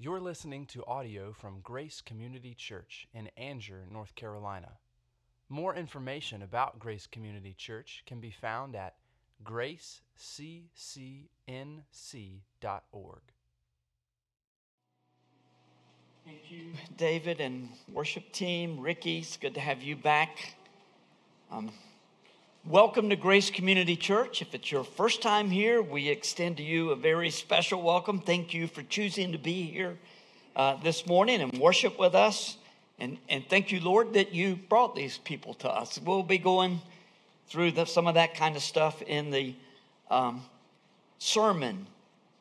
You're listening to audio from Grace Community Church in Angier, North Carolina. More information about Grace Community Church can be found at graceccnc.org. Thank you, David and worship team. Ricky, it's good to have you back. Um, welcome to Grace Community Church. If it's your first time here, we extend to you a very special welcome. Thank you for choosing to be here uh, this morning and worship with us. And, and thank you, Lord, that you brought these people to us. We'll be going through the, some of that kind of stuff in the um, sermon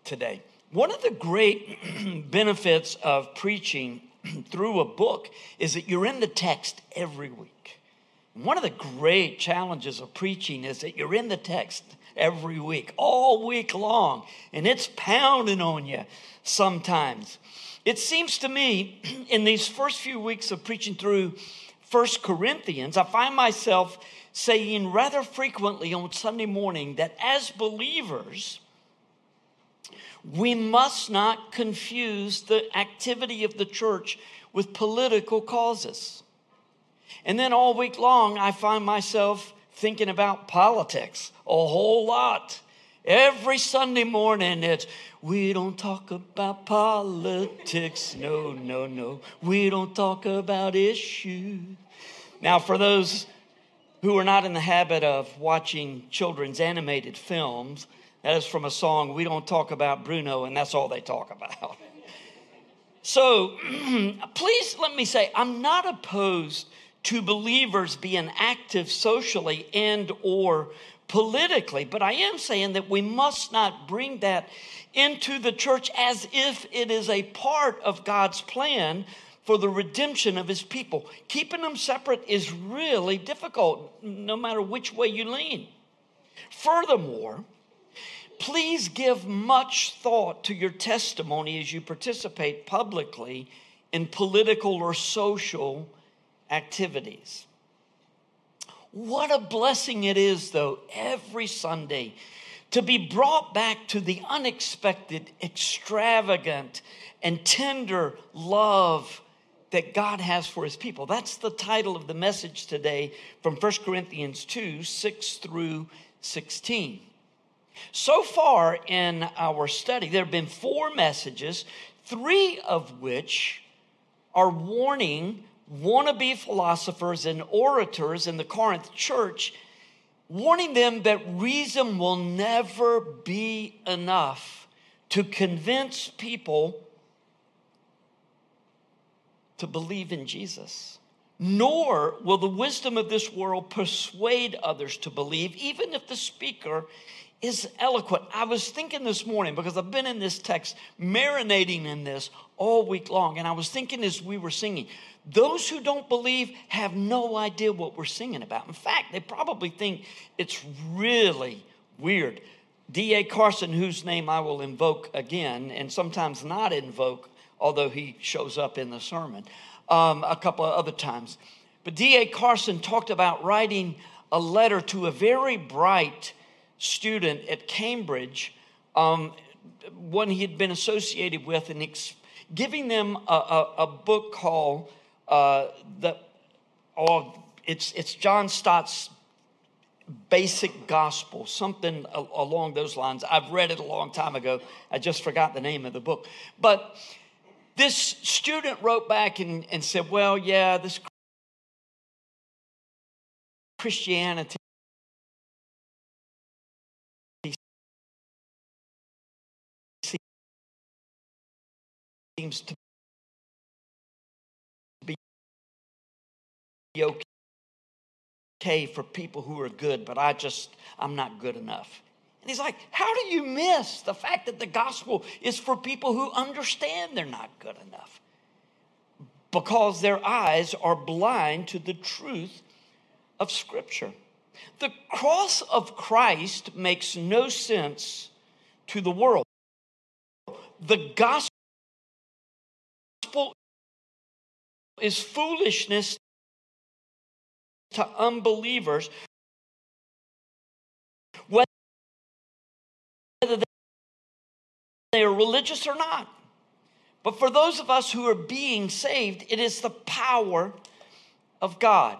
today. One of the great benefits of preaching through a book is that you're in the text every week. One of the great challenges of preaching is that you're in the text every week, all week long, and it's pounding on you sometimes. It seems to me in these first few weeks of preaching through First Corinthians, I find myself saying rather frequently on Sunday morning that as believers, we must not confuse the activity of the church with political causes. And then all week long, I find myself thinking about politics a whole lot. Every Sunday morning, it's we don't talk about politics. No, no, no. We don't talk about issues. Now, for those who are not in the habit of watching children's animated films, that is from a song, We Don't Talk About Bruno, and that's all they talk about. So please let me say, I'm not opposed to believers being active socially and or politically, but I am saying that we must not bring that into the church as if it is a part of God's plan for the redemption of his people. Keeping them separate is really difficult, no matter which way you lean. Furthermore, please give much thought to your testimony as you participate publicly in political or social activities. What a blessing it is, though, every Sunday to be brought back to the unexpected, extravagant, and tender love that God has for his people. That's the title of the message today from 1 Corinthians 2 6 through 16. So far in our study, there have been four messages, three of which are warning wannabe philosophers and orators in the Corinth church, warning them that reason will never be enough to convince people to believe in Jesus. Nor will the wisdom of this world persuade others to believe, even if the speaker is eloquent. I was thinking this morning because I've been in this text, marinating in this all week long, and I was thinking as we were singing, those who don't believe have no idea what we're singing about. In fact, they probably think it's really weird. D.A. Carson, whose name I will invoke again, and sometimes not invoke, although he shows up in the sermon um, a couple of other times. But D.A. Carson talked about writing a letter to a very bright student at Cambridge, um, one he had been associated with, and ex- giving them a, a, a book called uh, the, oh, it's, it's John Stott's basic gospel, something along those lines. I've read it a long time ago. I just forgot the name of the book. But this student wrote back and, and said, Well, yeah, this Christianity seems to be okay for people who are good, but I just, I'm not good enough. And he's like, How do you miss the fact that the gospel is for people who understand they're not good enough? Because their eyes are blind to the truth of Scripture. The cross of Christ makes no sense to the world. The gospel is foolishness to unbelievers, whether they are religious or not. But for those of us who are being saved, it is the power of God.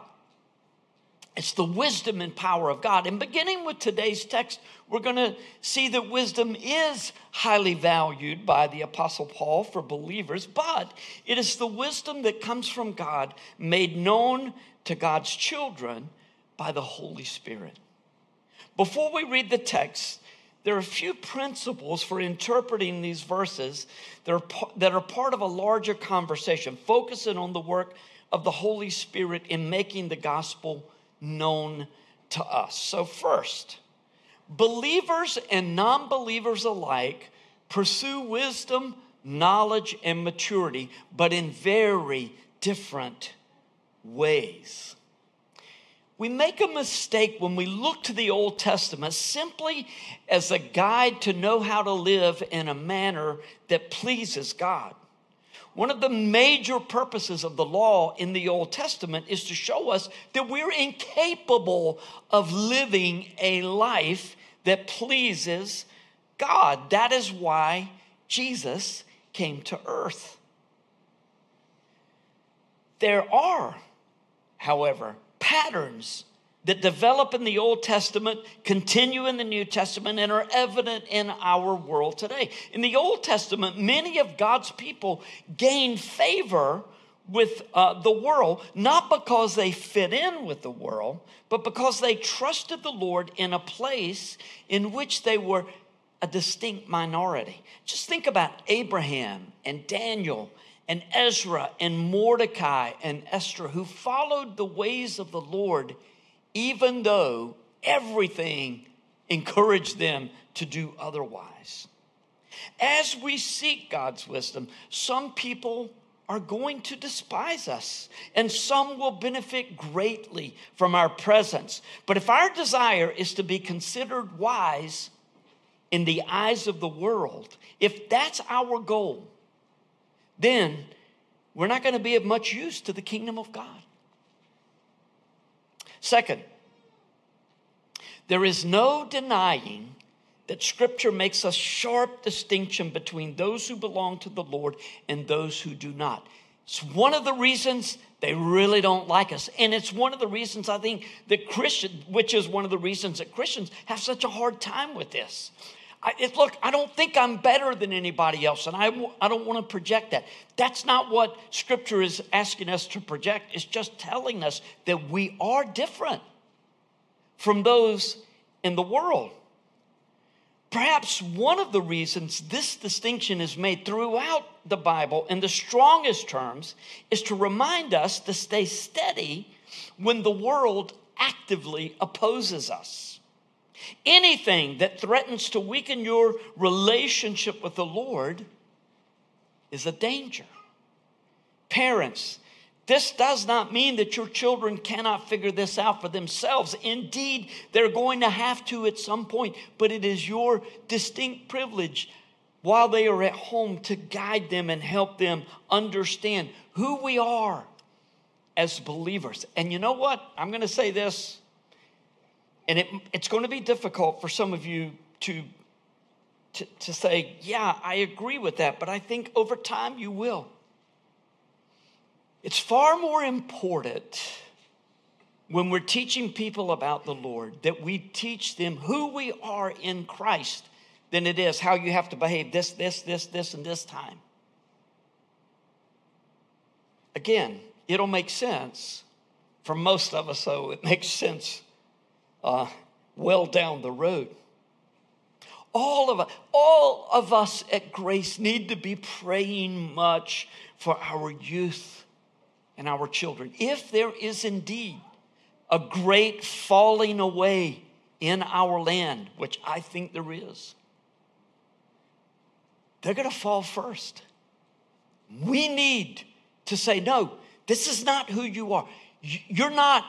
It's the wisdom and power of God. And beginning with today's text, we're going to see that wisdom is highly valued by the Apostle Paul for believers, but it is the wisdom that comes from God, made known to God's children by the Holy Spirit. Before we read the text, there are a few principles for interpreting these verses that are, that are part of a larger conversation, focusing on the work of the Holy Spirit in making the gospel known to us. So, first, believers and non believers alike pursue wisdom, knowledge, and maturity, but in very different ways. We make a mistake when we look to the Old Testament simply as a guide to know how to live in a manner that pleases God. One of the major purposes of the law in the Old Testament is to show us that we're incapable of living a life that pleases God. That is why Jesus came to earth. There are, however, patterns that develop in the Old Testament, continue in the New Testament, and are evident in our world today. In the Old Testament, many of God's people gained favor with uh, the world, not because they fit in with the world, but because they trusted the Lord in a place in which they were a distinct minority. Just think about Abraham and Daniel and Ezra and Mordecai and Esther, who followed the ways of the Lord even though everything encouraged them to do otherwise. As we seek God's wisdom, some people are going to despise us, and some will benefit greatly from our presence. But if our desire is to be considered wise in the eyes of the world, if that's our goal, then we're not going to be of much use to the kingdom of God. Second, there is no denying that Scripture makes a sharp distinction between those who belong to the Lord and those who do not. It's one of the reasons they really don't like us. And it's one of the reasons I think that Christians, which is one of the reasons that Christians have such a hard time with this. I, it, look, I don't think I'm better than anybody else, and I, I don't want to project that. That's not what Scripture is asking us to project. It's just telling us that we are different from those in the world. Perhaps one of the reasons this distinction is made throughout the Bible in the strongest terms is to remind us to stay steady when the world actively opposes us. Anything that threatens to weaken your relationship with the Lord is a danger. Parents, this does not mean that your children cannot figure this out for themselves. Indeed, they're going to have to at some point, but it is your distinct privilege while they are at home to guide them and help them understand who we are as believers. And you know what? I'm going to say this and it, it's going to be difficult for some of you to, to, to say, yeah, I agree with that, but I think over time you will. It's far more important when we're teaching people about the Lord that we teach them who we are in Christ than it is how you have to behave this, this, this, this, and this time. Again, it'll make sense for most of us, though, it makes sense uh, well down the road. All of us, all of us at Grace need to be praying much for our youth and our children. If there is indeed a great falling away in our land, which I think there is, they're going to fall first. We need to say, no, this is not who you are. You're not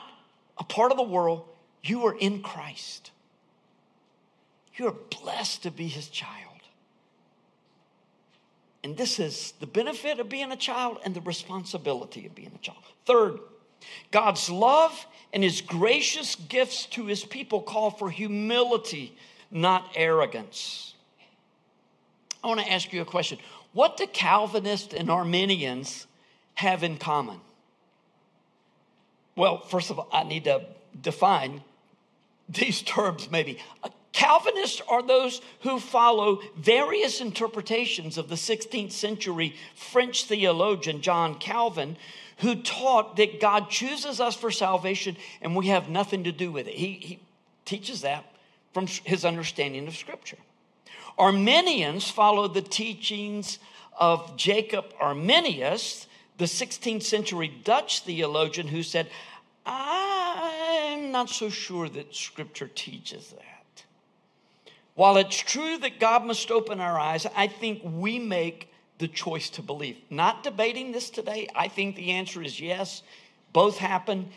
a part of the world. You are in Christ. You are blessed to be his child. And this is the benefit of being a child and the responsibility of being a child. Third, God's love and his gracious gifts to his people call for humility, not arrogance. I want to ask you a question. What do Calvinists and Arminians have in common? Well, first of all, I need to define these terms maybe. Uh, Calvinists are those who follow various interpretations of the 16th century French theologian John Calvin, who taught that God chooses us for salvation and we have nothing to do with it. He, he teaches that from his understanding of Scripture. Arminians follow the teachings of Jacob Arminius, the 16th century Dutch theologian who said, I'm not so sure that Scripture teaches that. While it's true that God must open our eyes, I think we make the choice to believe. Not debating this today. I think the answer is yes. Both happen.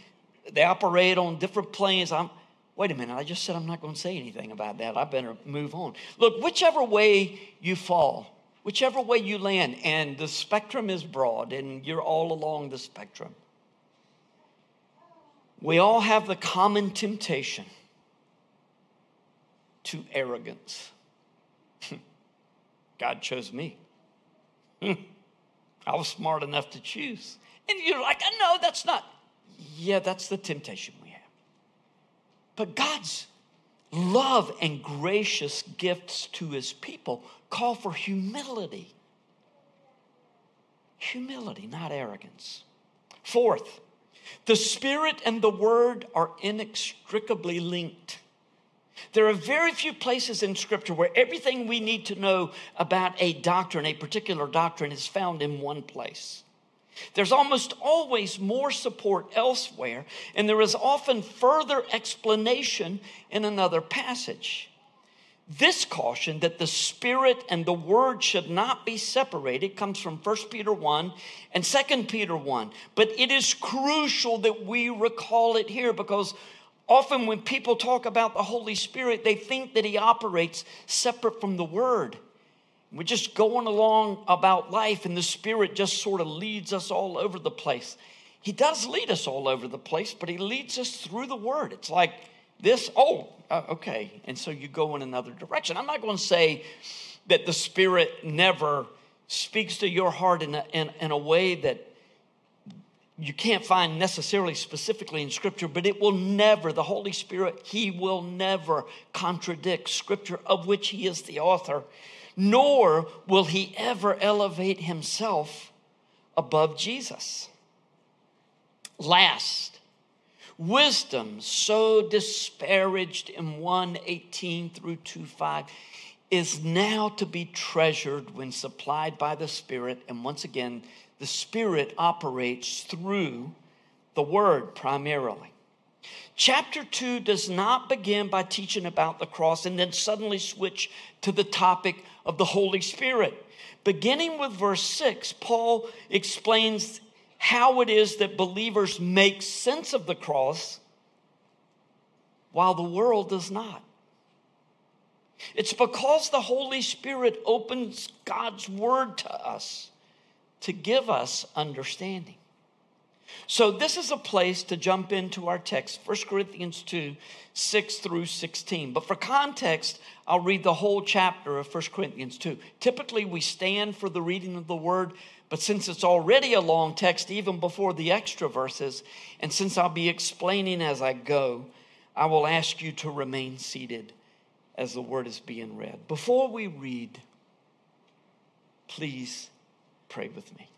They operate on different planes. I'm, wait a minute, I just said I'm not going to say anything about that. I better move on. Look, whichever way you fall, whichever way you land, and the spectrum is broad and you're all along the spectrum, we all have the common temptation to arrogance. God chose me. I was smart enough to choose. And you're like, no, that's not. Yeah, that's the temptation we have. But God's love and gracious gifts to his people call for humility. Humility, not arrogance. Fourth, the Spirit and the Word are inextricably linked. There are very few places in Scripture where everything we need to know about a doctrine, a particular doctrine, is found in one place. There's almost always more support elsewhere, and there is often further explanation in another passage. This caution that the Spirit and the Word should not be separated comes from 1 Peter 1 and 2 Peter 1. But it is crucial that we recall it here because often when people talk about the Holy Spirit, they think that He operates separate from the Word. We're just going along about life, and the Spirit just sort of leads us all over the place. He does lead us all over the place, but He leads us through the Word. It's like this, oh, uh, okay. And so you go in another direction. I'm not going to say that the Spirit never speaks to your heart in a, in, in a way that you can't find necessarily specifically in Scripture, but it will never, the Holy Spirit, He will never contradict Scripture of which He is the author nor will he ever elevate himself above Jesus. Last, wisdom so disparaged in 118 through 25 is now to be treasured when supplied by the Spirit. And once again, the Spirit operates through the Word primarily. Chapter 2 does not begin by teaching about the cross and then suddenly switch to the topic of the Holy Spirit. Beginning with verse 6, Paul explains how it is that believers make sense of the cross while the world does not. It's because the Holy Spirit opens God's word to us to give us understanding. So, this is a place to jump into our text, 1 Corinthians 2 6 through 16. But for context, I'll read the whole chapter of 1 Corinthians 2. Typically, we stand for the reading of the word, but since it's already a long text, even before the extra verses, and since I'll be explaining as I go, I will ask you to remain seated as the word is being read. Before we read, please pray with me.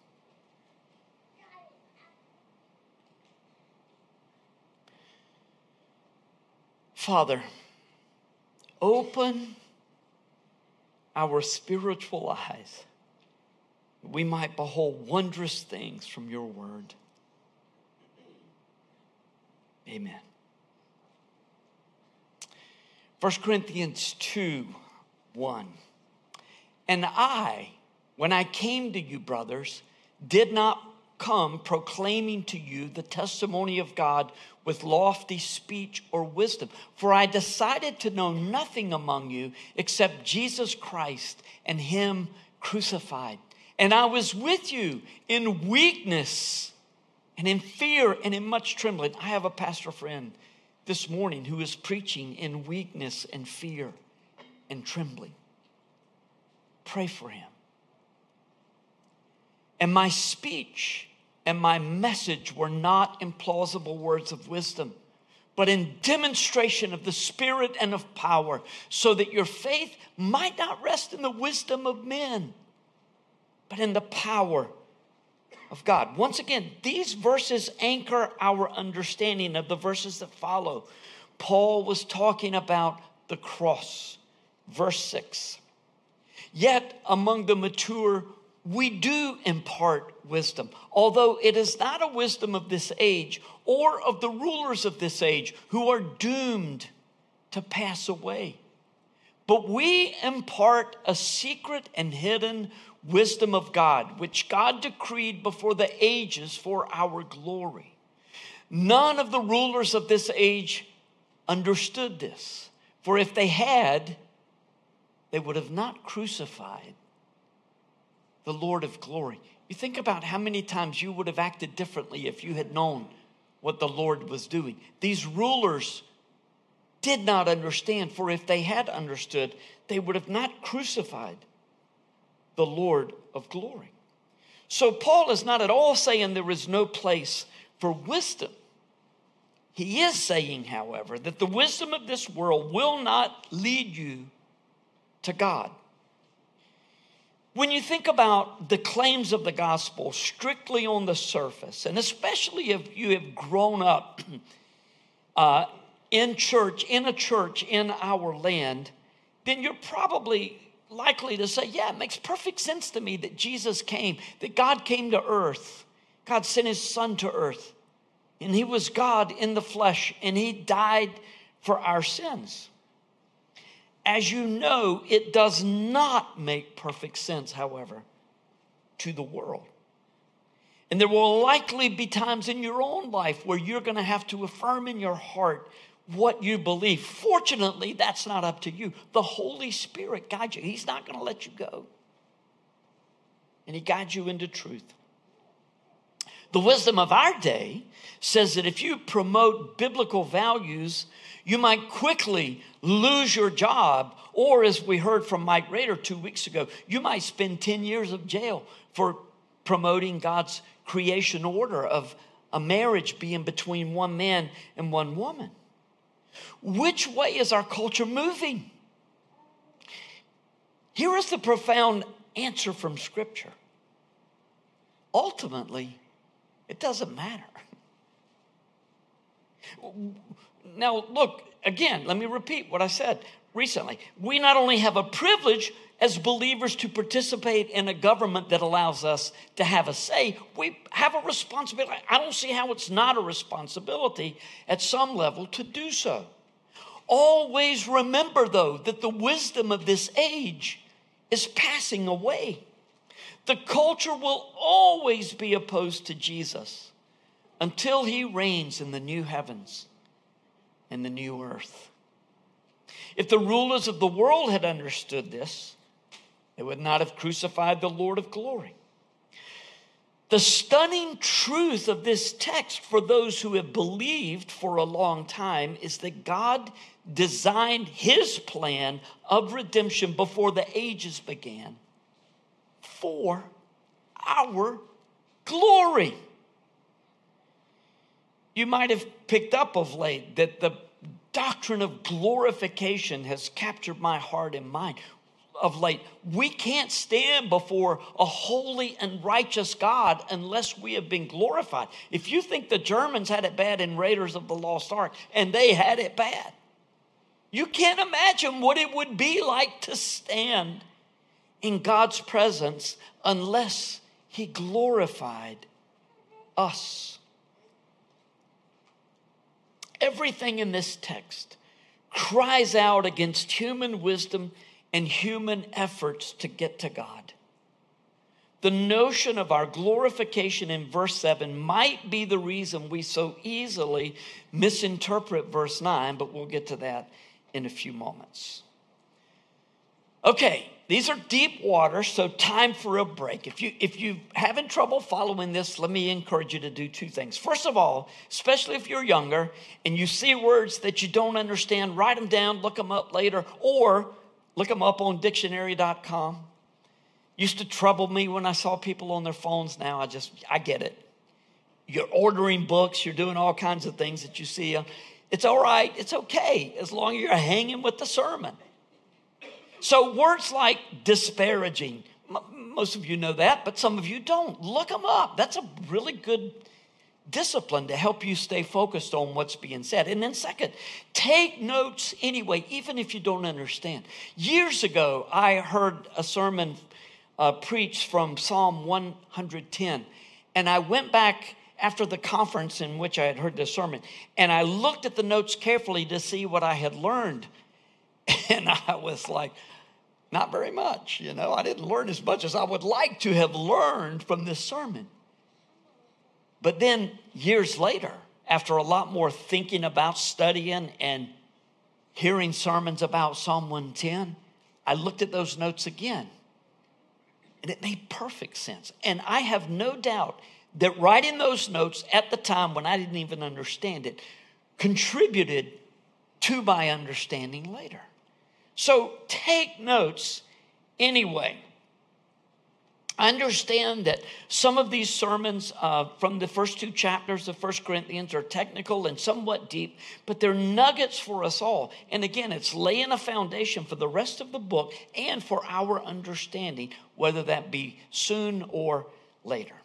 Father, open our spiritual eyes. We might behold wondrous things from your word. Amen. 1 Corinthians 2 1. And I, when I came to you, brothers, did not come proclaiming to you the testimony of God with lofty speech or wisdom. For I decided to know nothing among you except Jesus Christ and Him crucified. And I was with you in weakness and in fear and in much trembling. I have a pastor friend this morning who is preaching in weakness and fear and trembling. Pray for him. And my speech and my message were not implausible words of wisdom, but in demonstration of the Spirit and of power, so that your faith might not rest in the wisdom of men, but in the power of God. Once again, these verses anchor our understanding of the verses that follow. Paul was talking about the cross. Verse 6 Yet among the mature, we do impart wisdom, although it is not a wisdom of this age or of the rulers of this age who are doomed to pass away. But we impart a secret and hidden wisdom of God, which God decreed before the ages for our glory. None of the rulers of this age understood this, for if they had, they would have not crucified the Lord of glory. You think about how many times you would have acted differently if you had known what the Lord was doing. These rulers did not understand, for if they had understood, they would have not crucified the Lord of glory. So, Paul is not at all saying there is no place for wisdom. He is saying, however, that the wisdom of this world will not lead you to God. When you think about the claims of the gospel strictly on the surface, and especially if you have grown up uh, in church, in a church in our land, then you're probably likely to say, Yeah, it makes perfect sense to me that Jesus came, that God came to earth. God sent his son to earth, and he was God in the flesh, and he died for our sins. As you know, it does not make perfect sense, however, to the world. And there will likely be times in your own life where you're going to have to affirm in your heart what you believe. Fortunately, that's not up to you. The Holy Spirit guides you, He's not going to let you go. And He guides you into truth. The wisdom of our day says that if you promote biblical values, you might quickly lose your job, or as we heard from Mike Rader two weeks ago, you might spend 10 years of jail for promoting God's creation order of a marriage being between one man and one woman. Which way is our culture moving? Here is the profound answer from Scripture. Ultimately, it doesn't matter. Now, look, again, let me repeat what I said recently. We not only have a privilege as believers to participate in a government that allows us to have a say, we have a responsibility. I don't see how it's not a responsibility at some level to do so. Always remember, though, that the wisdom of this age is passing away. The culture will always be opposed to Jesus until he reigns in the new heavens and the new earth. If the rulers of the world had understood this, they would not have crucified the Lord of glory. The stunning truth of this text for those who have believed for a long time is that God designed his plan of redemption before the ages began for our glory. You might have picked up of late that the doctrine of glorification has captured my heart and mind of late. We can't stand before a holy and righteous God unless we have been glorified. If you think the Germans had it bad in Raiders of the Lost Ark, and they had it bad, you can't imagine what it would be like to stand in God's presence unless He glorified us. Everything in this text cries out against human wisdom and human efforts to get to God. The notion of our glorification in verse 7 might be the reason we so easily misinterpret verse 9, but we'll get to that in a few moments. Okay, these are deep water, so time for a break. If you if you're having trouble following this, let me encourage you to do two things. First of all, especially if you're younger and you see words that you don't understand, write them down, look them up later, or look them up on dictionary.com. Used to trouble me when I saw people on their phones. Now I just, I get it. You're ordering books, you're doing all kinds of things that you see. It's all right, it's okay, as long as you're hanging with the sermon. So, words like disparaging, most of you know that, but some of you don't. Look them up. That's a really good discipline to help you stay focused on what's being said. And then, second, take notes anyway, even if you don't understand. Years ago, I heard a sermon uh, preached from Psalm 110, and I went back after the conference in which I had heard the sermon, and I looked at the notes carefully to see what I had learned. And I was like, not very much, you know. I didn't learn as much as I would like to have learned from this sermon. But then years later, after a lot more thinking about studying and hearing sermons about Psalm 110, I looked at those notes again. And it made perfect sense. And I have no doubt that writing those notes at the time when I didn't even understand it contributed to my understanding later. So take notes anyway. I understand that some of these sermons uh, from the first two chapters of First Corinthians are technical and somewhat deep, but they're nuggets for us all. And again, it's laying a foundation for the rest of the book and for our understanding, whether that be soon or later.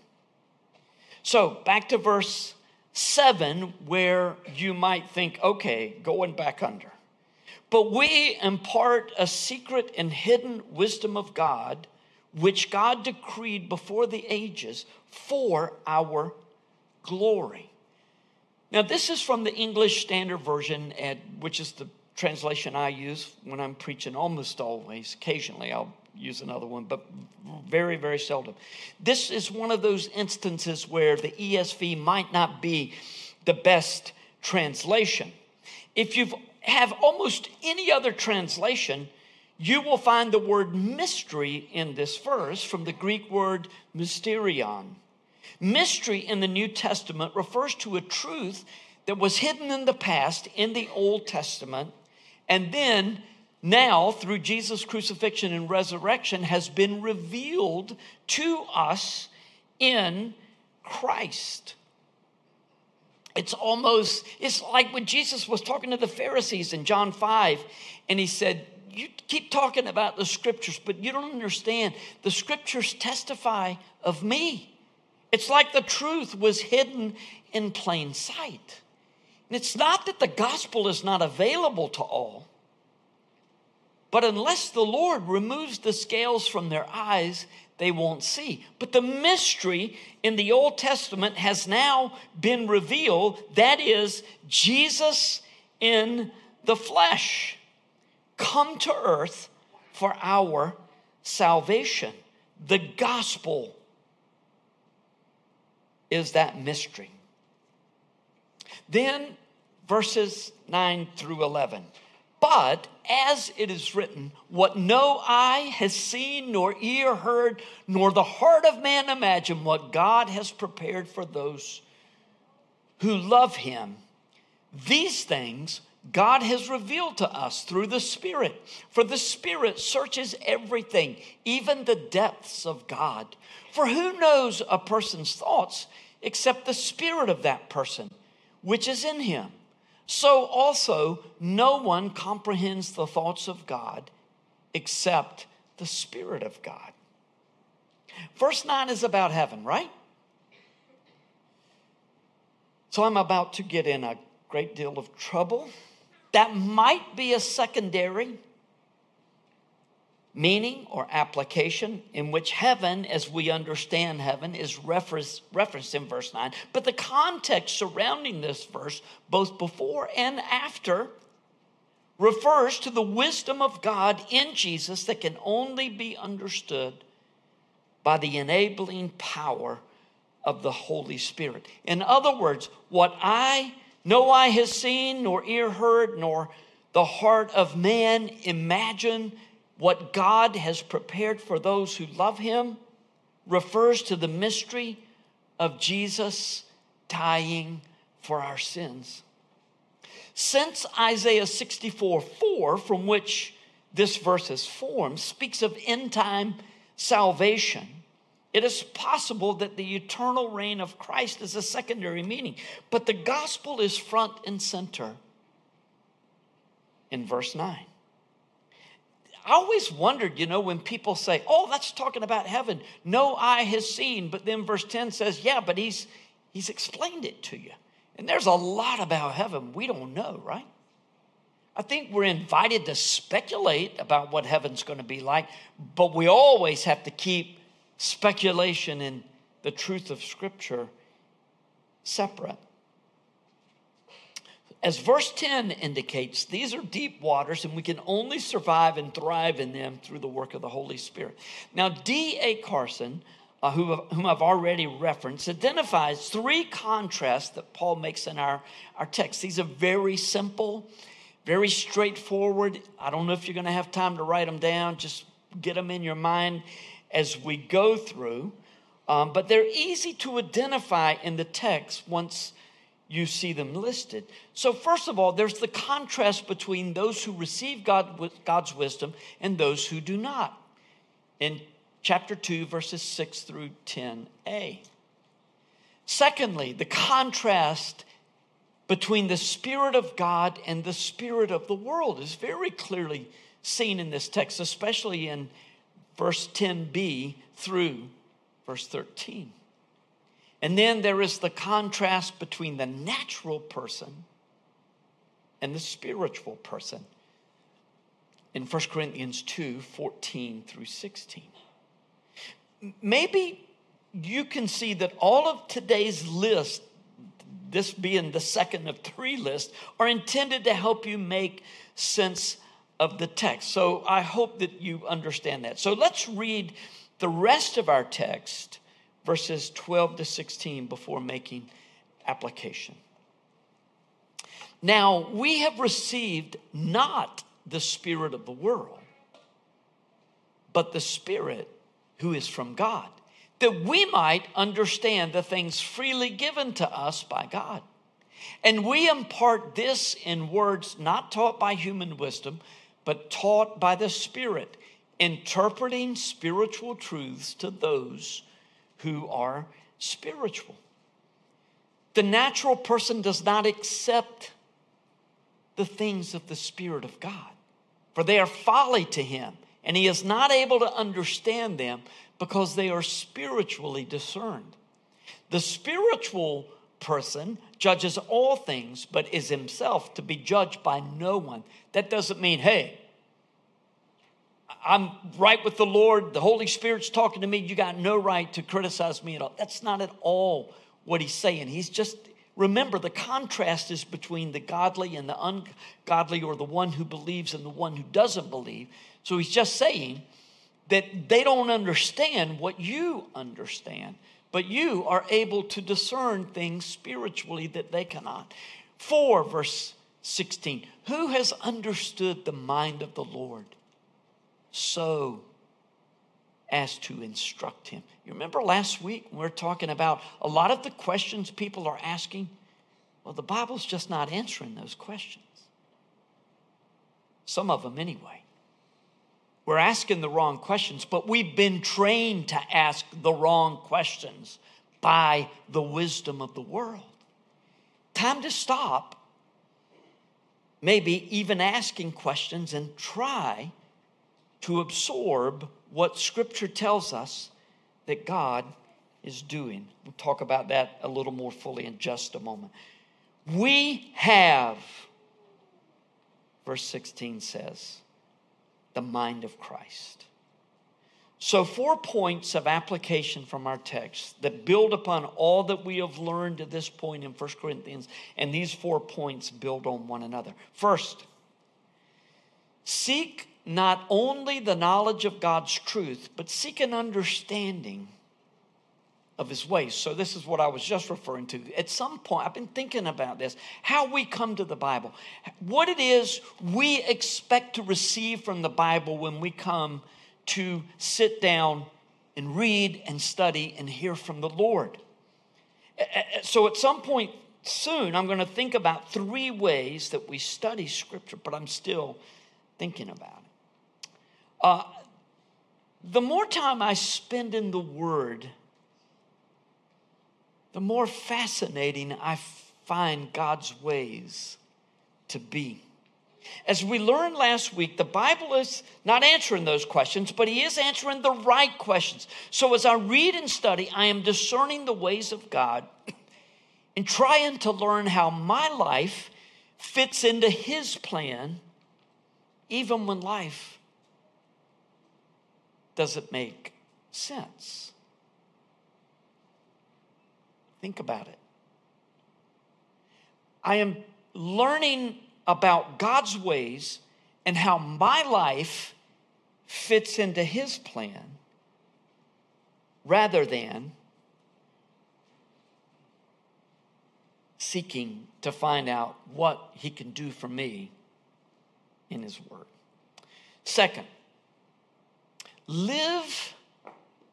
So, back to verse 7, where you might think, okay, going back under. But we impart a secret and hidden wisdom of God which God decreed before the ages for our glory. Now, this is from the English Standard Version, which is the translation I use when I'm preaching almost always. Occasionally, I'll use another one, but very, very seldom. This is one of those instances where the ESV might not be the best translation. If you have almost any other translation, you will find the word mystery in this verse from the Greek word mysterion. Mystery in the New Testament refers to a truth that was hidden in the past in the Old Testament and then now through Jesus' crucifixion and resurrection has been revealed to us in Christ. It's almost, it's like when Jesus was talking to the Pharisees in John 5, and he said, you keep talking about the scriptures, but you don't understand. The scriptures testify of me. It's like the truth was hidden in plain sight. And it's not that the gospel is not available to all, but unless the Lord removes the scales from their eyes, they won't see. But the mystery in the Old Testament has now been revealed that is, Jesus in the flesh come to earth for our salvation. The gospel is that mystery. Then verses 9 through 11. But as it is written, what no eye has seen, nor ear heard, nor the heart of man imagined, what God has prepared for those who love him, these things God has revealed to us through the Spirit. For the Spirit searches everything, even the depths of God. For who knows a person's thoughts except the Spirit of that person, which is in him? So also, no one comprehends the thoughts of God except the Spirit of God. Verse 9 is about heaven, right? So I'm about to get in a great deal of trouble that might be a secondary meaning or application in which heaven, as we understand heaven, is referenced, referenced in verse 9. But the context surrounding this verse, both before and after, refers to the wisdom of God in Jesus that can only be understood by the enabling power of the Holy Spirit. In other words, what I no eye has seen, nor ear heard, nor the heart of man imagine what God has prepared for those who love him refers to the mystery of Jesus dying for our sins. Since Isaiah 64 4, from which this verse is formed, speaks of end time salvation, it is possible that the eternal reign of Christ is a secondary meaning, but the gospel is front and center in verse 9. I always wondered, you know, when people say, oh, that's talking about heaven. No eye has seen. But then verse 10 says, yeah, but he's, he's explained it to you. And there's a lot about heaven we don't know, right? I think we're invited to speculate about what heaven's going to be like, but we always have to keep speculation and the truth of Scripture separate. As verse 10 indicates, these are deep waters, and we can only survive and thrive in them through the work of the Holy Spirit. Now, D.A. Carson, uh, who, whom I've already referenced, identifies three contrasts that Paul makes in our, our text. These are very simple, very straightforward. I don't know if you're going to have time to write them down, just get them in your mind as we go through. Um, but they're easy to identify in the text once you see them listed. So, first of all, there's the contrast between those who receive God, God's wisdom and those who do not. In chapter 2, verses 6 through 10a. Secondly, the contrast between the Spirit of God and the Spirit of the world is very clearly seen in this text, especially in verse 10b through verse 13. And then there is the contrast between the natural person and the spiritual person in 1 Corinthians 2 14 through 16. Maybe you can see that all of today's list, this being the second of three lists, are intended to help you make sense of the text. So I hope that you understand that. So let's read the rest of our text verses 12 to 16 before making application. Now, we have received not the Spirit of the world, but the Spirit who is from God, that we might understand the things freely given to us by God. And we impart this in words not taught by human wisdom, but taught by the Spirit, interpreting spiritual truths to those who are spiritual. The natural person does not accept the things of the Spirit of God, for they are folly to him, and he is not able to understand them because they are spiritually discerned. The spiritual person judges all things, but is himself to be judged by no one. That doesn't mean, hey, I'm right with the Lord, the Holy Spirit's talking to me, you got no right to criticize me at all. That's not at all what he's saying. He's just, remember, the contrast is between the godly and the ungodly, or the one who believes and the one who doesn't believe. So he's just saying that they don't understand what you understand, but you are able to discern things spiritually that they cannot. 4, verse 16 Who has understood the mind of the Lord? so as to instruct him. You remember last week we were talking about a lot of the questions people are asking? Well, the Bible's just not answering those questions. Some of them, anyway. We're asking the wrong questions, but we've been trained to ask the wrong questions by the wisdom of the world. Time to stop, maybe even asking questions and try to absorb what Scripture tells us that God is doing. We'll talk about that a little more fully in just a moment. We have, verse 16 says, the mind of Christ. So, four points of application from our text that build upon all that we have learned at this point in 1 Corinthians, and these four points build on one another. First, seek not only the knowledge of God's truth, but seek an understanding of his ways. So, this is what I was just referring to. At some point, I've been thinking about this how we come to the Bible, what it is we expect to receive from the Bible when we come to sit down and read and study and hear from the Lord. So, at some point soon, I'm going to think about three ways that we study Scripture, but I'm still thinking about it. Uh, the more time I spend in the Word, the more fascinating I find God's ways to be. As we learned last week, the Bible is not answering those questions, but He is answering the right questions. So as I read and study, I am discerning the ways of God and trying to learn how my life fits into His plan, even when life doesn't make sense. Think about it. I am learning about God's ways and how my life fits into His plan rather than seeking to find out what He can do for me in His Word. Second, live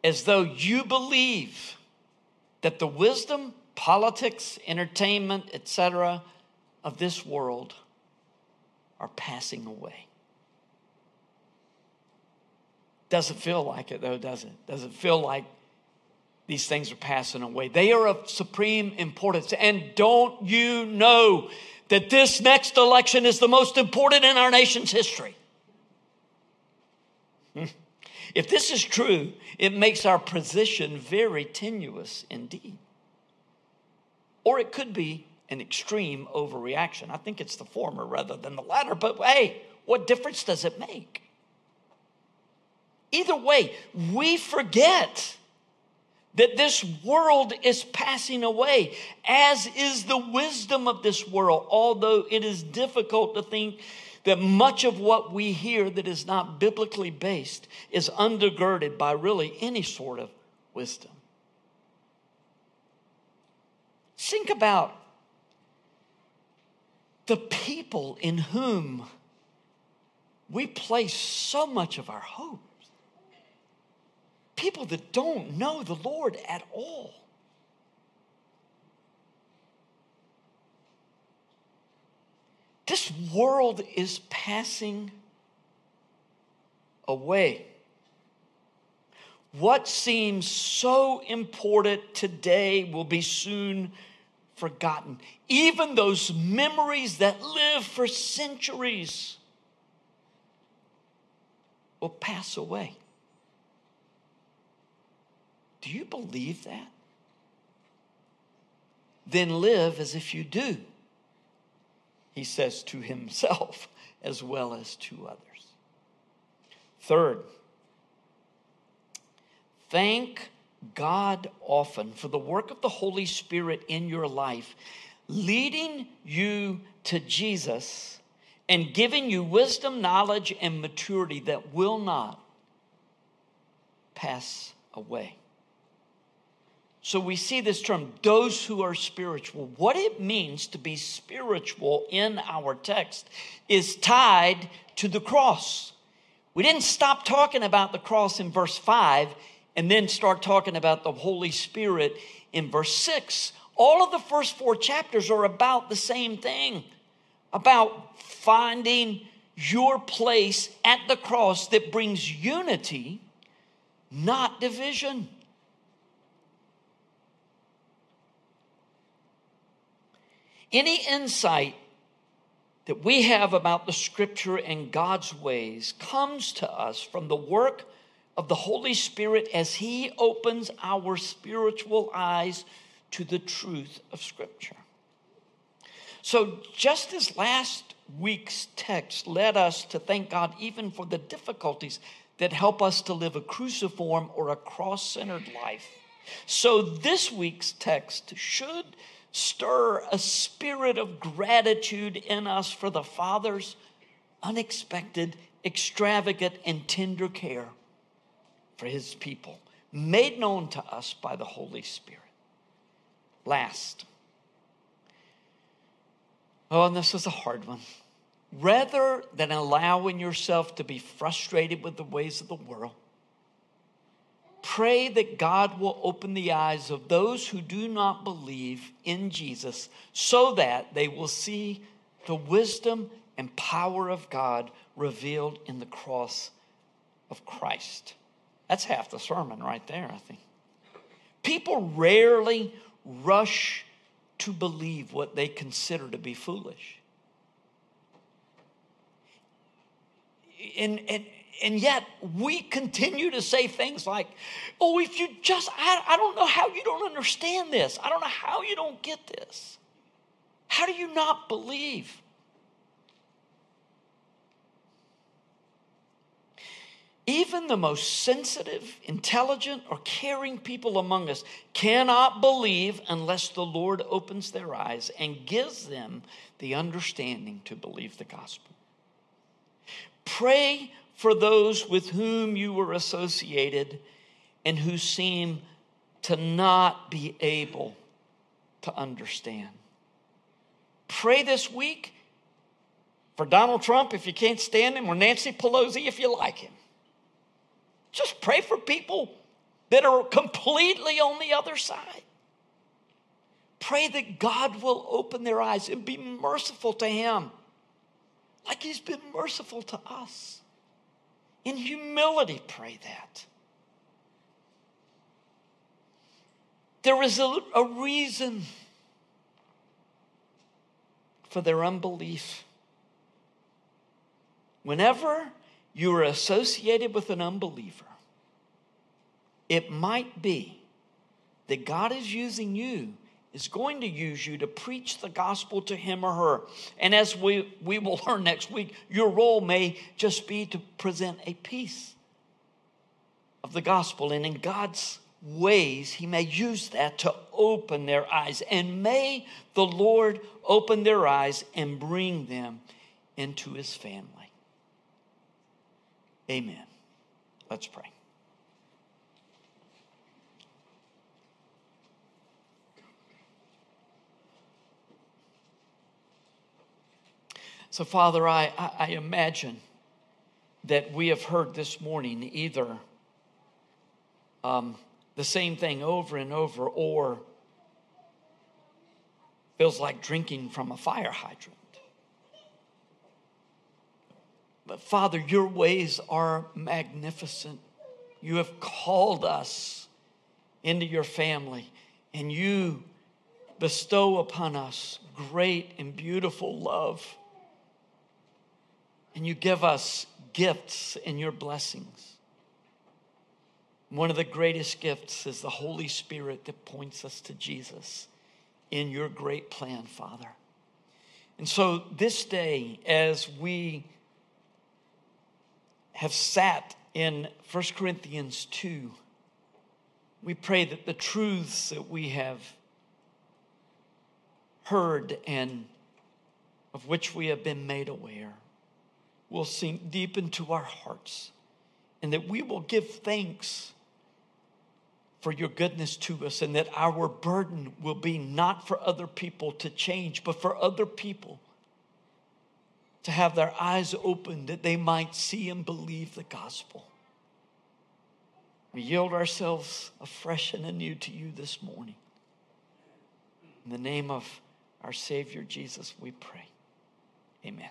as though you believe that the wisdom, politics, entertainment, etc., of this world are passing away. Doesn't feel like it, though, does it? Does it feel like these things are passing away? They are of supreme importance. And don't you know that this next election is the most important in our nation's history? Hmm. If this is true, it makes our position very tenuous indeed. Or it could be an extreme overreaction. I think it's the former rather than the latter, but hey, what difference does it make? Either way, we forget that this world is passing away, as is the wisdom of this world, although it is difficult to think that much of what we hear that is not biblically based is undergirded by really any sort of wisdom. Think about the people in whom we place so much of our hopes. People that don't know the Lord at all. This world is passing away. What seems so important today will be soon forgotten. Even those memories that live for centuries will pass away. Do you believe that? Then live as if you do, he says to himself as well as to others. Third, thank God often for the work of the Holy Spirit in your life, leading you to Jesus and giving you wisdom, knowledge, and maturity that will not pass away. So we see this term, those who are spiritual. What it means to be spiritual in our text is tied to the cross. We didn't stop talking about the cross in verse 5 and then start talking about the Holy Spirit in verse 6. All of the first four chapters are about the same thing about finding your place at the cross that brings unity, not division. Any insight that we have about the scripture and God's ways comes to us from the work of the Holy Spirit as He opens our spiritual eyes to the truth of Scripture. So, just as last week's text led us to thank God even for the difficulties that help us to live a cruciform or a cross centered life, so this week's text should stir a spirit of gratitude in us for the Father's unexpected, extravagant, and tender care for his people, made known to us by the Holy Spirit. Last, oh, and this is a hard one. Rather than allowing yourself to be frustrated with the ways of the world, pray that God will open the eyes of those who do not believe in Jesus so that they will see the wisdom and power of God revealed in the cross of Christ. That's half the sermon right there, I think. People rarely rush to believe what they consider to be foolish. And, and, and yet we continue to say things like, oh, if you just, I, I don't know how you don't understand this. I don't know how you don't get this. How do you not believe? Even the most sensitive, intelligent, or caring people among us cannot believe unless the Lord opens their eyes and gives them the understanding to believe the gospel. Pray for those with whom you were associated and who seem to not be able to understand. Pray this week for Donald Trump if you can't stand him, or Nancy Pelosi if you like him. Just pray for people that are completely on the other side. Pray that God will open their eyes and be merciful to him, like he's been merciful to us. In humility, pray that. There is a, a reason for their unbelief. Whenever you are associated with an unbeliever, it might be that God is using you is going to use you to preach the gospel to him or her. And as we, we will learn next week, your role may just be to present a piece of the gospel. And in God's ways, he may use that to open their eyes. And may the Lord open their eyes and bring them into his family. Amen. Let's pray. So, Father, I, I imagine that we have heard this morning either um, the same thing over and over or feels like drinking from a fire hydrant. But Father, your ways are magnificent. You have called us into your family, and you bestow upon us great and beautiful love and you give us gifts in your blessings. One of the greatest gifts is the Holy Spirit that points us to Jesus in your great plan, Father. And so this day, as we have sat in 1 Corinthians 2, we pray that the truths that we have heard and of which we have been made aware will sink deep into our hearts and that we will give thanks for your goodness to us and that our burden will be not for other people to change, but for other people to have their eyes opened that they might see and believe the gospel. We yield ourselves afresh and anew to you this morning. In the name of our Savior Jesus, we pray. Amen.